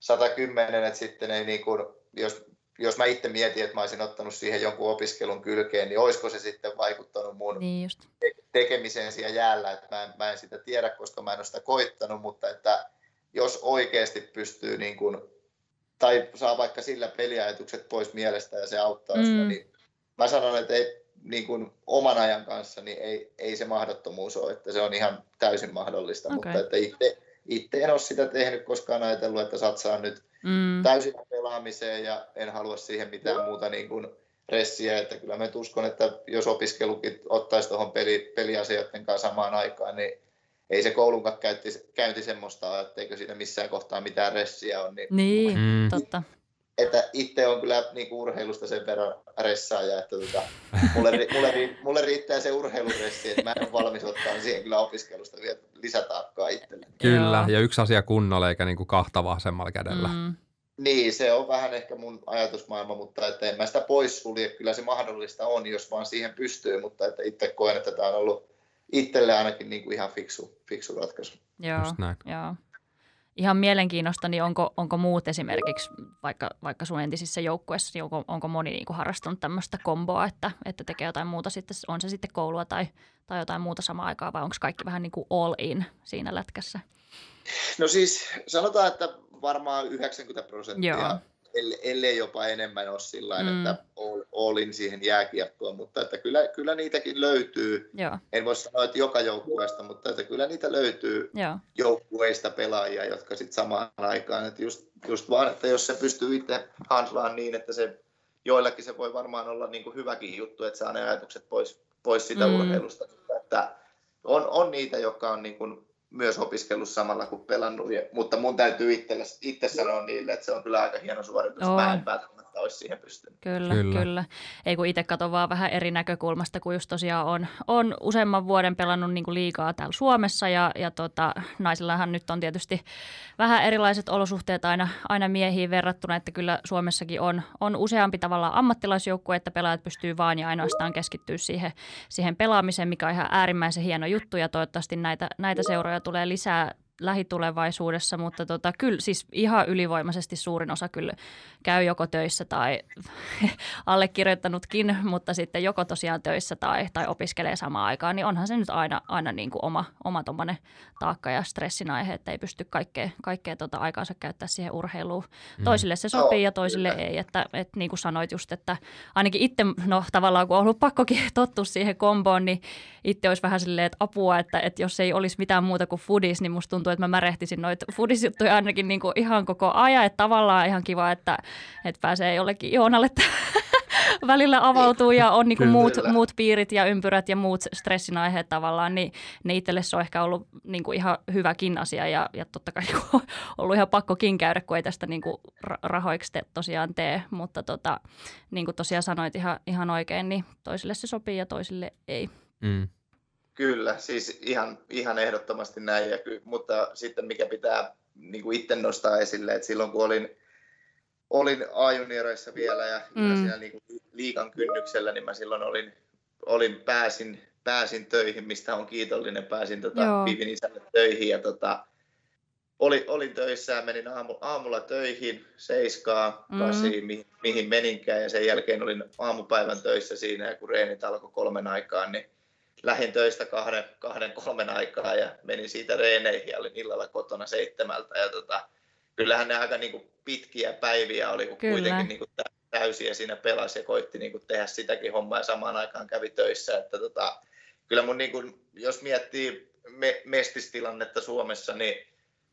110 että sitten ei niin kuin, jos jos mä itse mietin, että mä olisin ottanut siihen jonkun opiskelun kylkeen, niin olisiko se sitten vaikuttanut mun niin just. tekemiseen siellä jäällä, että mä en, mä en sitä tiedä, koska mä en ole sitä koittanut, mutta että jos oikeasti pystyy niin kuin, tai saa vaikka sillä peliajatukset pois mielestä ja se auttaa mm. sitä, niin mä sanon, että ei, niin kuin oman ajan kanssa niin ei, ei se mahdottomuus ole, että se on ihan täysin mahdollista, okay. mutta että itse, itse en ole sitä tehnyt koskaan ajatellut, että satsaan nyt mm. täysin pelaamiseen ja en halua siihen mitään muuta niin kuin ressiä, että kyllä mä uskon, että jos opiskelukin ottaisi tuohon peli, peliasioiden kanssa samaan aikaan, niin ei se koulunkaan käynti, käynti semmoista, etteikö siinä missään kohtaa mitään ressiä on. Niin, niin mm. totta. Että itse on kyllä niin kuin urheilusta sen verran ressaaja, että tuota, mulle, mulle, mulle, riittää se urheiluressi, että mä en ole valmis ottaa siihen kyllä opiskelusta vielä lisätaakkaa itselle. Kyllä, ja yksi asia kunnolla eikä niin kuin kahta vasemmalla kädellä. Mm. Niin, se on vähän ehkä mun ajatusmaailma, mutta että en mä sitä pois sulje. Kyllä se mahdollista on, jos vaan siihen pystyy, mutta että itse koen, että tämä on ollut itselle ainakin niin kuin ihan fiksu, fiksu ratkaisu. Joo, Just näin. joo. Ihan mielenkiinnosta, niin onko, onko muut esimerkiksi vaikka, vaikka sun entisissä joukkueissa, niin onko, onko moni niin kuin harrastanut tämmöistä komboa, että, että tekee jotain muuta sitten, on se sitten koulua tai, tai jotain muuta samaan aikaan vai onko kaikki vähän niin kuin all in siinä lätkässä? No siis sanotaan, että varmaan 90 prosenttia Joo ellei jopa enemmän ole sillä mm. että olin siihen jääkiekkoon, mutta että kyllä, kyllä niitäkin löytyy. Joo. En voi sanoa, että joka joukkueesta, mutta että kyllä niitä löytyy Joo. joukkueista pelaajia, jotka sitten samaan aikaan, että just, just vaan, että jos se pystyy itse handlaan niin, että se joillakin se voi varmaan olla niin kuin hyväkin juttu, että saa ne ajatukset pois, pois sitä mm. urheilusta, että on, on niitä, jotka on niin kuin myös opiskellut samalla kuin pelannut, mutta mun täytyy itse, itse sanoa niille, että se on kyllä aika hieno suoritus. Mä en välttämättä olisi siihen pystynyt. Kyllä, kyllä. kyllä. Ei kun itse katson vaan vähän eri näkökulmasta, kun just tosiaan on, on useamman vuoden pelannut niin kuin liikaa täällä Suomessa ja, ja tota, naisillahan nyt on tietysti vähän erilaiset olosuhteet aina, aina miehiin verrattuna, että kyllä Suomessakin on, on useampi tavalla ammattilaisjoukkue, että pelaajat pystyy vaan ja ainoastaan keskittyä siihen, siihen pelaamiseen, mikä on ihan äärimmäisen hieno juttu ja toivottavasti näitä, näitä seuroja tulee lisää lähitulevaisuudessa, mutta tota, kyllä siis ihan ylivoimaisesti suurin osa kyllä käy joko töissä tai (laughs) allekirjoittanutkin, mutta sitten joko tosiaan töissä tai, tai opiskelee samaan aikaan, niin onhan se nyt aina, aina niin kuin oma, oma taakka ja stressin aihe, että ei pysty kaikkea, kaikkea tota aikaansa käyttää siihen urheiluun. Mm. Toisille se sopii ja toisille ei, että, että niin kuin sanoit just, että ainakin itse, no tavallaan kun on ollut pakkokin (laughs) tottua siihen komboon, niin itse olisi vähän silleen, että apua, että, että jos ei olisi mitään muuta kuin foodies, niin musta tuntuu, että mä märehtisin noita foodisjuttuja ainakin niin kuin ihan koko ajan. Että tavallaan ihan kiva, että, että pääsee jollekin Joonalle (laughs) välillä avautuu ja on niin kuin muut, muut piirit ja ympyrät ja muut stressin aiheet tavallaan, niin ne itselle se on ehkä ollut niin kuin ihan hyväkin asia ja, ja totta kai (laughs) niin on ollut ihan pakkokin käydä, kun ei tästä niin kuin rahoiksi te tosiaan tee, mutta tota, niin kuin tosiaan sanoit ihan, ihan oikein, niin toisille se sopii ja toisille ei. Mm. Kyllä, siis ihan, ihan ehdottomasti näin, ja ky- mutta sitten mikä pitää niin kuin itse nostaa esille, että silloin kun olin, olin A-junioreissa vielä ja mm. siellä niin kuin liikan kynnyksellä, niin mä silloin olin, olin pääsin, pääsin töihin, mistä on kiitollinen, pääsin tota, Pivin isälle töihin ja tota, oli, olin töissä ja menin aamu, aamulla töihin seiskaa, mm. kasiin, mi, mihin meninkään ja sen jälkeen olin aamupäivän töissä siinä ja kun reenit alkoi kolmen aikaan, niin lähdin töistä kahden, kahden kolmen aikaa ja menin siitä reeneihin ja olin illalla kotona seitsemältä. Ja tota, kyllähän ne aika niin kuin pitkiä päiviä oli, kun Kyllä. kuitenkin niin kuin täysiä siinä pelasi ja koitti niin kuin tehdä sitäkin hommaa ja samaan aikaan kävi töissä. Että tota, kyllä mun, niin kuin, jos miettii me, mestistilannetta Suomessa, niin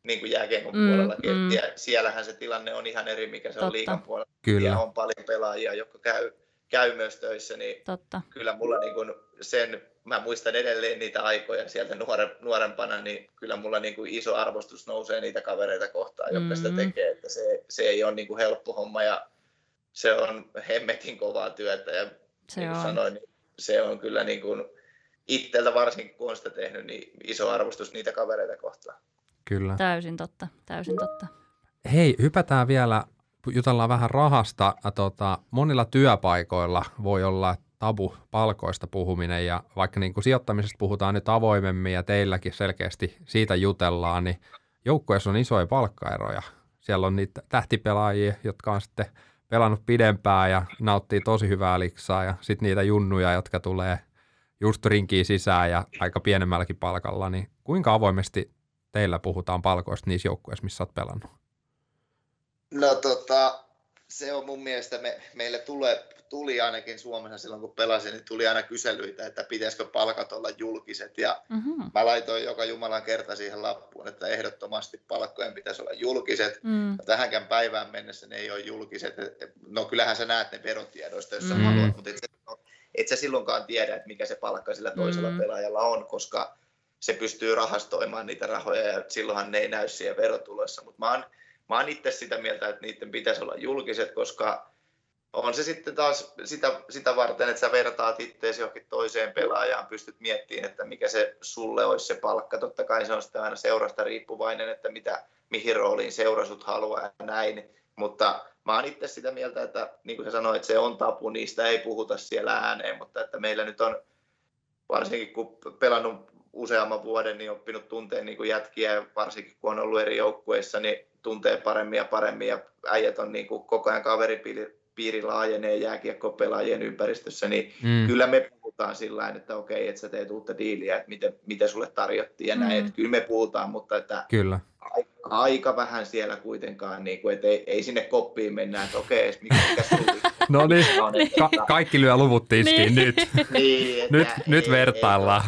niin kuin jääkiekon mm, puolellakin. Mm. siellähän se tilanne on ihan eri, mikä se Totta. on liikan puolella. Kyllä. Ja on paljon pelaajia, jotka käy, käy myös töissä, niin Totta. kyllä mulla niin kuin sen mä muistan edelleen niitä aikoja sieltä nuore, nuorempana, niin kyllä mulla niin kuin iso arvostus nousee niitä kavereita kohtaan, jotka mm. sitä tekee, että se, se ei ole niin kuin helppo homma ja se on hemmetin kovaa työtä ja se niin kuin on. sanoin, niin se on kyllä niin kuin itseltä varsinkin kun on sitä tehnyt, niin iso arvostus niitä kavereita kohtaan. Kyllä. Täysin totta, täysin totta. Hei, hypätään vielä, jutellaan vähän rahasta. Tota, monilla työpaikoilla voi olla, tabu palkoista puhuminen ja vaikka niin kuin sijoittamisesta puhutaan nyt avoimemmin ja teilläkin selkeästi siitä jutellaan, niin joukkueessa on isoja palkkaeroja. Siellä on niitä tähtipelaajia, jotka on sitten pelannut pidempään ja nauttii tosi hyvää liksaa ja sitten niitä junnuja, jotka tulee just rinkiin sisään ja aika pienemmälläkin palkalla, niin kuinka avoimesti teillä puhutaan palkoista niissä joukkueissa, missä olet pelannut? No tota, se on mun mielestä, me, meille tulee, tuli ainakin Suomessa silloin kun pelasin, niin tuli aina kyselyitä, että pitäisikö palkat olla julkiset. Ja mm-hmm. mä laitoin joka Jumalan kerta siihen lappuun, että ehdottomasti palkkojen pitäisi olla julkiset. Mm. Ja tähänkään päivään mennessä ne ei ole julkiset. No kyllähän sä näet ne verotiedoista, jos sä mm. haluat, mutta et sä, et sä silloinkaan tiedä, että mikä se palkka sillä toisella mm. pelaajalla on, koska se pystyy rahastoimaan niitä rahoja ja silloinhan ne ei näy siihen verotuloissa. Mutta mä oon, mä oon itse sitä mieltä, että niiden pitäisi olla julkiset, koska on se sitten taas sitä, sitä varten, että sä vertaat itseäsi johonkin toiseen pelaajaan, pystyt miettimään, että mikä se sulle olisi se palkka. Totta kai se on sitten aina seurasta riippuvainen, että mitä, mihin rooliin seurasut haluaa ja näin. Mutta mä oon itse sitä mieltä, että niin kuin sä sanoit, että se on tapu, niistä ei puhuta siellä ääneen, mutta että meillä nyt on varsinkin kun pelannut useamman vuoden, niin oppinut tunteen niin kuin jätkiä, ja varsinkin kun on ollut eri joukkueissa, niin tuntee paremmin ja paremmin, ja äijät on niin kuin koko ajan kaveripiiri laajenee jääkiekkopelaajien ympäristössä, niin mm. kyllä me puhutaan sillä että okei, että sä teet uutta diiliä, että miten, mitä sulle tarjottiin ja mm. näin, että kyllä me puhutaan, mutta että kyllä. Aika, aika vähän siellä kuitenkaan, niin kuin, että ei, ei sinne koppiin mennä, että okei, mikä, mikä sulle (laughs) No niin, Ka- kaikki lyö luvut tistiin niin. nyt. (laughs) Niin, nyt, ei, nyt vertaillaan.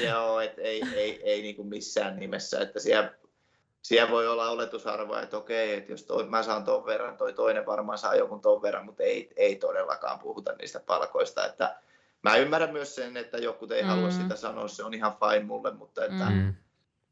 Ei, (laughs) joo, että ei, ei, ei niin kuin missään nimessä, että siellä, siellä voi olla oletusarvoa, että okei, että jos toi, mä saan ton verran, toi toinen varmaan saa jonkun ton verran, mutta ei, ei todellakaan puhuta niistä palkoista, että mä ymmärrän myös sen, että joku ei mm. halua sitä sanoa, se on ihan fine mulle, mutta että mm.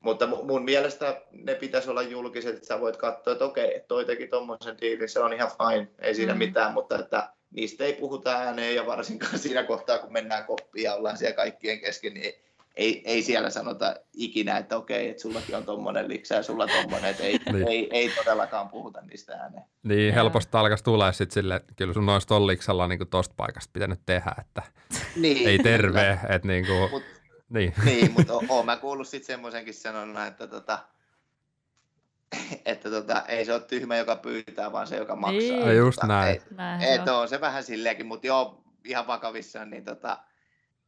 Mutta mun mielestä ne pitäisi olla julkiset, että sä voit katsoa, että okei, että toi teki tuommoisen diilin, se on ihan fine, ei siinä mm. mitään, mutta että niistä ei puhuta ääneen ja varsinkaan (laughs) siinä kohtaa, kun mennään koppiin ja ollaan siellä kaikkien kesken, niin ei, ei siellä sanota ikinä, että okei, että sullakin on tuommoinen liksä ja sulla tommonen, että ei, niin. ei, ei, todellakaan puhuta niistä ääneen. Niin, helposti alkaisi tulla sitten sille, että kyllä sun olisi tolliksella niin tosta paikasta pitänyt tehdä, että niin, ei terve, että niin kuin, Mut, niin, niin mutta oon mä kuullut sitten semmoisenkin sanonnan, että tota, että tota, ei se ole tyhmä, joka pyytää, vaan se, joka maksaa. Niin. No just näin. Et, et on se vähän silleenkin, mutta joo, ihan vakavissaan, niin tota,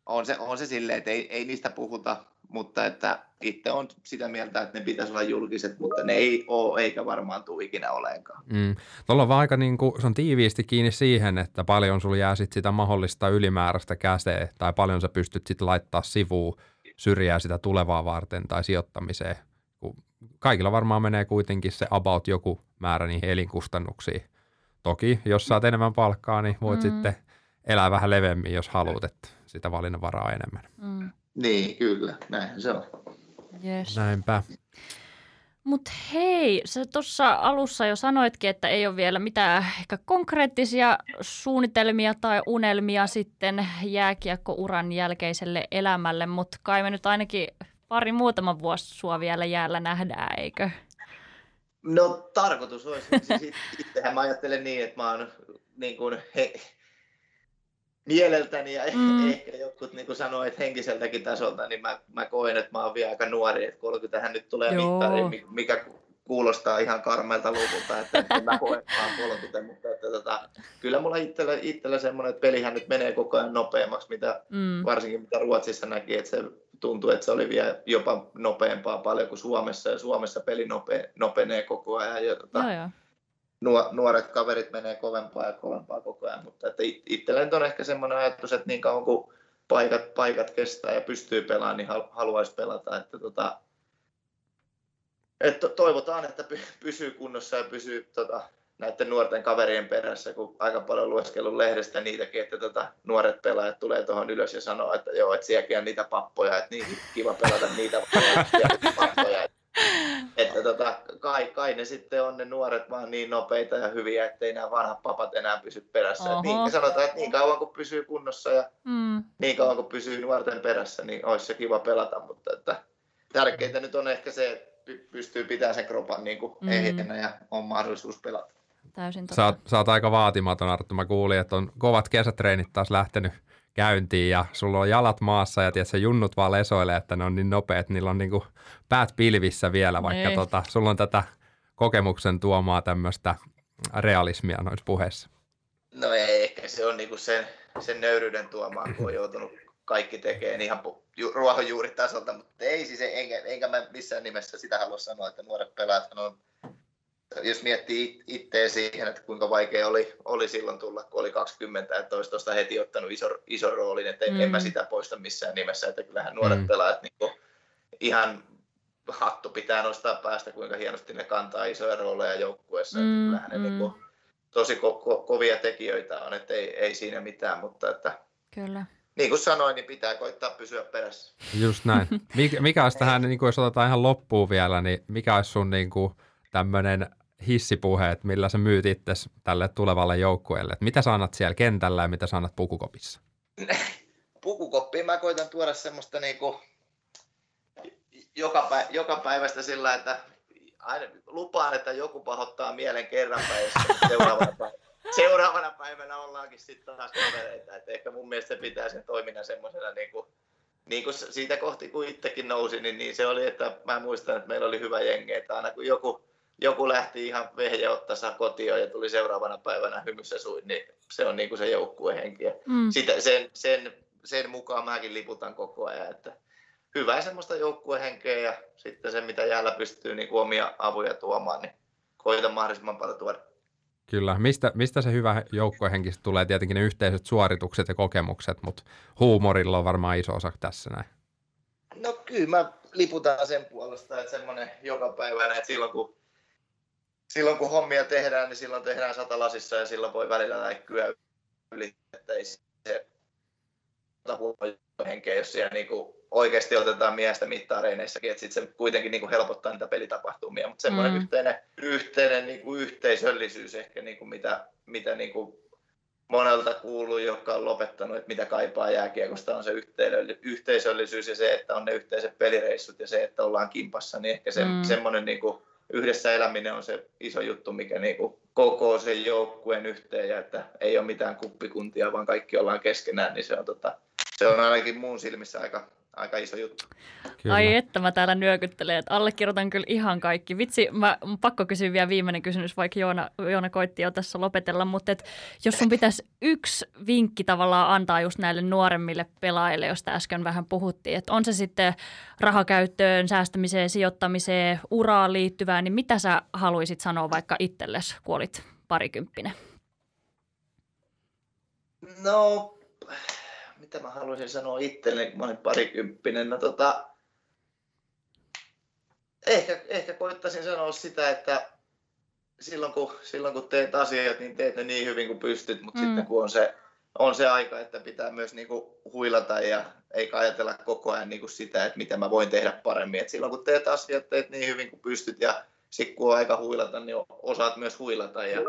on, se, on se silleen, että ei, ei niistä puhuta, mutta että itse on sitä mieltä, että ne pitäisi olla julkiset, mutta ne ei ole eikä varmaan tule ikinä oleenkaan. Mm. Tuolla on vaan aika niin kuin, se on tiiviisti kiinni siihen, että paljon sulla jää sit sitä mahdollista ylimääräistä käseen tai paljon sä pystyt sitten laittaa sivuun syrjää sitä tulevaa varten tai sijoittamiseen. Kaikilla varmaan menee kuitenkin se about joku määrä niihin elinkustannuksiin. Toki, jos saat enemmän palkkaa, niin voit mm. sitten elää vähän levemmin, jos haluat, että sitä valinnanvaraa enemmän. Mm. Niin, kyllä. Näin se on. Yes. Näinpä. Mutta hei, sä tuossa alussa jo sanoitkin, että ei ole vielä mitään ehkä konkreettisia suunnitelmia tai unelmia sitten jääkiekkouran jälkeiselle elämälle, mutta kai me nyt ainakin pari muutama vuosi sua vielä jäällä nähdään, eikö? No tarkoitus olisi. Siis itsehän mä ajattelen niin, että mä oon niin kuin he, mieleltäni ja mm. ehkä jotkut niin kuin sanoo, että henkiseltäkin tasolta, niin mä, mä koen, että mä oon vielä aika nuori, että 30 nyt tulee Joo. mittari, mikä kuulostaa ihan karmelta luvulta, että, mä koen, että mä oon 30, mutta että, tota, kyllä mulla itsellä, itsellä semmoinen, että pelihän nyt menee koko ajan nopeammaksi, mitä, mm. varsinkin mitä Ruotsissa näki, että se tuntui, että se oli vielä jopa nopeampaa paljon kuin Suomessa, ja Suomessa peli nope, nopenee koko ajan. Ja, tota, joo, joo nuoret kaverit menee kovempaa ja kovempaa koko ajan, mutta että itselleen on ehkä semmoinen ajatus, että niin kauan kuin paikat, paikat kestää ja pystyy pelaamaan, niin haluaisi pelata. Että tota, että toivotaan, että pysyy kunnossa ja pysyy tota, näiden nuorten kaverien perässä, kun aika paljon lueskellut lehdestä niitäkin, että tota, nuoret pelaajat tulee tuohon ylös ja sanoo, että joo, että sielläkin on niitä pappoja, että niin kiva pelata niitä (laughs) pappoja (laughs) että tota, kai, kai ne sitten on ne nuoret vaan niin nopeita ja hyviä, ettei nämä vanhat papat enää pysy perässä. Oho. niin, sanotaan, että niin kauan kuin pysyy kunnossa ja mm. niin kauan kuin pysyy nuorten perässä, niin olisi se kiva pelata, mutta että tärkeintä nyt on ehkä se, että pystyy pitämään sen kropan niin kuin mm. ehjänä ja on mahdollisuus pelata. Täysin totta. Sä oot, sä oot aika vaatimaton, Arttu. Mä kuulin, että on kovat kesätreenit taas lähtenyt käyntiin ja sulla on jalat maassa ja tiedät, junnut vaan lesoilee, että ne on niin nopeat, niillä on niinku päät pilvissä vielä, vaikka niin. tota, sulla on tätä kokemuksen tuomaa tämmöistä realismia noissa puheissa. No ei, ehkä se on niinku sen, sen nöyryyden tuomaan, kun on joutunut kaikki tekemään ihan ruohonjuuritasolta, mutta ei siis, enkä, enkä mä missään nimessä sitä halua sanoa, että nuoret pelaajat on jos miettii itseä siihen, että kuinka vaikea oli, oli silloin tulla, kun oli 20, että olisi tuosta heti ottanut iso, iso roolin, että mm. en mä sitä poista missään nimessä, että kyllähän nuoret mm. pelaajat niin kuin, ihan hattu pitää nostaa päästä, kuinka hienosti ne kantaa isoja rooleja joukkueessa, mm. että kyllähän ne mm. niin kuin, tosi ko- ko- kovia tekijöitä on, että ei, ei siinä mitään, mutta että Kyllä. Niin kuin sanoin, niin pitää koittaa pysyä perässä. Just näin. (laughs) Mikä, mikä olisi tähän, niin kuin jos otetaan ihan loppuun vielä, niin mikä olisi sun niin kuin, tämmöinen hissipuheet, millä sä myyt itse tälle tulevalle joukkueelle? Et mitä sä annat siellä kentällä ja mitä sä annat pukukopissa? (laughs) Pukukoppiin mä koitan tuoda semmoista niinku joka, päivä, joka päivästä sillä, että aina lupaan, että joku pahoittaa mielen kerran päivässä, seuraavana, päivänä, (laughs) seuraavana päivänä ollaankin sitten taas kavereita. Et ehkä mun mielestä se pitää sen toiminnan semmoisena niinku niin kun siitä kohti kun itsekin nousi, niin, niin se oli, että mä muistan, että meillä oli hyvä jengi, että aina kun joku, joku lähti ihan vehje ottaa kotiin ja tuli seuraavana päivänä hymyssä suin, niin se on niin kuin se joukkuehenki. Mm. Sitä, sen, sen, sen mukaan mäkin liputan koko ajan, että hyvää semmoista joukkuehenkeä ja sitten se, mitä jäällä pystyy niin kuin omia avuja tuomaan, niin koita mahdollisimman paljon tuoda. Kyllä. Mistä, mistä se hyvä joukkuehenki tulee? Tietenkin ne yhteiset suoritukset ja kokemukset, mutta huumorilla on varmaan iso osa tässä näin. No kyllä mä liputan sen puolesta, että semmoinen joka päivä, että silloin kun, silloin kun hommia tehdään, niin silloin tehdään satalasissa ja silloin voi välillä näikkyä yli, että ei se henkeä, jos siellä niinku oikeasti otetaan miestä mittareineissakin, että sitten se kuitenkin niinku helpottaa niitä pelitapahtumia, mutta semmoinen mm. yhteinen, yhteinen niinku yhteisöllisyys ehkä, niinku mitä, mitä niinku monelta kuuluu, jotka on lopettanut, että mitä kaipaa jääkiekosta on se yhteisöllisyys ja se, että on ne yhteiset pelireissut ja se, että ollaan kimpassa, niin ehkä se, mm. semmoinen niinku yhdessä eläminen on se iso juttu, mikä niinku koko sen joukkueen yhteen ja että ei ole mitään kuppikuntia, vaan kaikki ollaan keskenään, niin se on, tota, se on ainakin muun silmissä aika, aika iso juttu. Kyllä. Ai että mä täällä nyökyttelen, että allekirjoitan kyllä ihan kaikki. Vitsi, mä pakko kysyä vielä viimeinen kysymys, vaikka Joona, Joona koitti jo tässä lopetella, mutta et, jos sun pitäisi yksi vinkki tavallaan antaa just näille nuoremmille pelaajille, josta äsken vähän puhuttiin, että on se sitten rahakäyttöön, säästämiseen, sijoittamiseen, uraan liittyvää, niin mitä sä haluaisit sanoa vaikka itsellesi, kun olit parikymppinen? No, mitä mä haluaisin sanoa itselleni, kun mä olin parikymppinen. No, tota, ehkä, ehkä koittaisin sanoa sitä, että silloin kun, silloin kun teet asiat, niin teet ne niin hyvin kuin pystyt, mutta mm. sitten kun on se, on se aika, että pitää myös niinku huilata ja ei ajatella koko ajan niinku sitä, että mitä mä voin tehdä paremmin. Et silloin kun teet asiat, teet niin hyvin kuin pystyt ja sitten kun on aika huilata, niin osaat myös huilata ja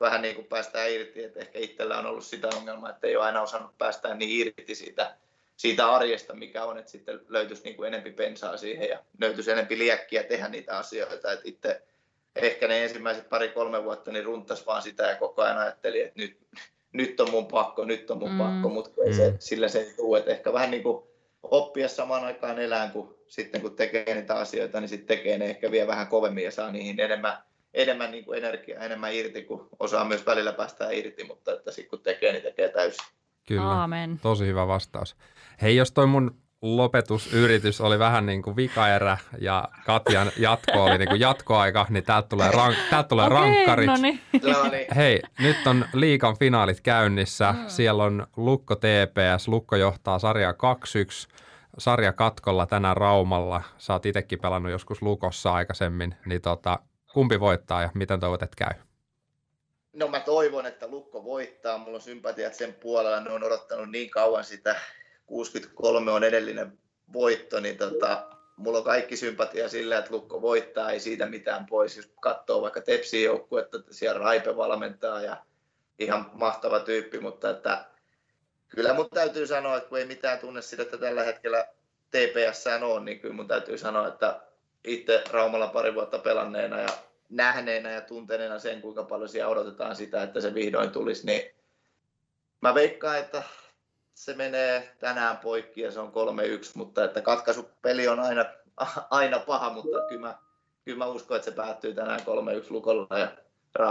vähän niin kuin päästään irti, että ehkä itsellä on ollut sitä ongelmaa, että ei ole aina osannut päästään niin irti siitä, siitä arjesta, mikä on, että sitten löytyisi niin kuin enempi pensaa siihen ja löytyisi enempi liekkiä tehdä niitä asioita, että itse ehkä ne ensimmäiset pari-kolme vuotta niin runtas vaan sitä ja koko ajan ajatteli, että nyt, nyt on mun pakko, nyt on mun mm. pakko, mutta ei se, mm. sillä se ei tule, että ehkä vähän niin kuin oppia samaan aikaan elään, kun sitten kun tekee niitä asioita, niin sitten tekee ne ehkä vielä vähän kovemmin ja saa niihin enemmän enemmän niin kuin energiaa, enemmän irti, kun osaa myös välillä päästä irti, mutta että sitten kun tekee, niin tekee täysin. Kyllä, Aamen. tosi hyvä vastaus. Hei, jos toi mun lopetusyritys oli vähän niin kuin vikaerä ja Katjan jatko oli niin kuin jatkoaika, niin täältä tulee, rank, täältä tulee okay, rankkarit. No niin. Hei, nyt on liikan finaalit käynnissä. Mm. Siellä on Lukko TPS. Lukko johtaa sarjaa 2-1. Sarja katkolla tänään Raumalla. Sä oot itsekin pelannut joskus Lukossa aikaisemmin, niin tota, kumpi voittaa ja miten toivot, että käy? No mä toivon, että Lukko voittaa. Mulla on sympatiat sen puolella. Ne on odottanut niin kauan sitä. 63 on edellinen voitto, niin tota, mulla on kaikki sympatia sillä, että Lukko voittaa, ei siitä mitään pois. Jos katsoo vaikka Tepsin joukkuetta, että siellä Raipe valmentaa ja ihan mahtava tyyppi, mutta että kyllä mun täytyy sanoa, että kun ei mitään tunne sitä, että tällä hetkellä TPS on, niin kyllä mun täytyy sanoa, että itse Raumalla pari vuotta pelanneena ja nähneenä ja tunteneena sen, kuinka paljon siellä odotetaan sitä, että se vihdoin tulisi, niin mä veikkaan, että se menee tänään poikki ja se on 3-1, mutta että katkaisupeli on aina, aina paha, mutta kyllä mä, kyllä mä uskon, että se päättyy tänään 3-1 lukolla ja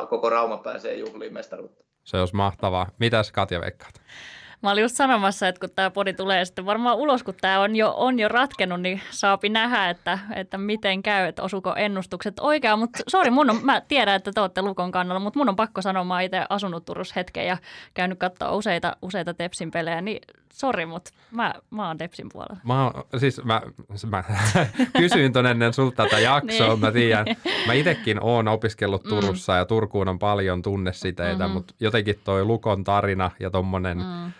koko Rauma pääsee juhliin mestaruutta. Se olisi mahtavaa. Mitäs Katja veikkaat? Mä olin just sanomassa, että kun tämä podi tulee sitten varmaan ulos, kun tämä on jo, on jo ratkennut, niin saapi nähdä, että, että miten käy, että osuko ennustukset oikein. Mutta sori, mun on, mä tiedän, että te olette Lukon kannalla, mutta mun on pakko sanoa, mä itse asunut Turussa hetken ja käynyt katsoa useita, useita Tepsin pelejä, niin sori, mutta mä, mä oon Tepsin puolella. Mä, oon, siis mä, mä (laughs) kysyin ton ennen sulta tätä jaksoa, niin. mä tiedän. Mä itsekin oon opiskellut mm. Turussa mm. ja Turkuun on paljon tunnesiteitä, mm-hmm. mutta jotenkin toi Lukon tarina ja tommonen mm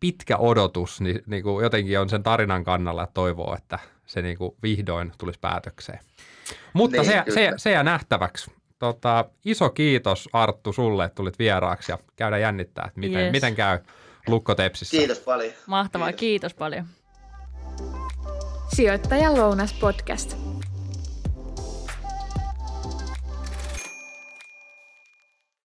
pitkä odotus, niin, niin kuin jotenkin on sen tarinan kannalla ja toivoo, että se niin kuin vihdoin tulisi päätökseen. Mutta niin, se, se, se jää nähtäväksi. Tota, iso kiitos Arttu sulle, että tulit vieraaksi ja käydä jännittää, että miten, yes. miten käy Lukko Tepsissä. Kiitos paljon. Mahtavaa, kiitos, kiitos paljon. Sijoittajan lounas podcast.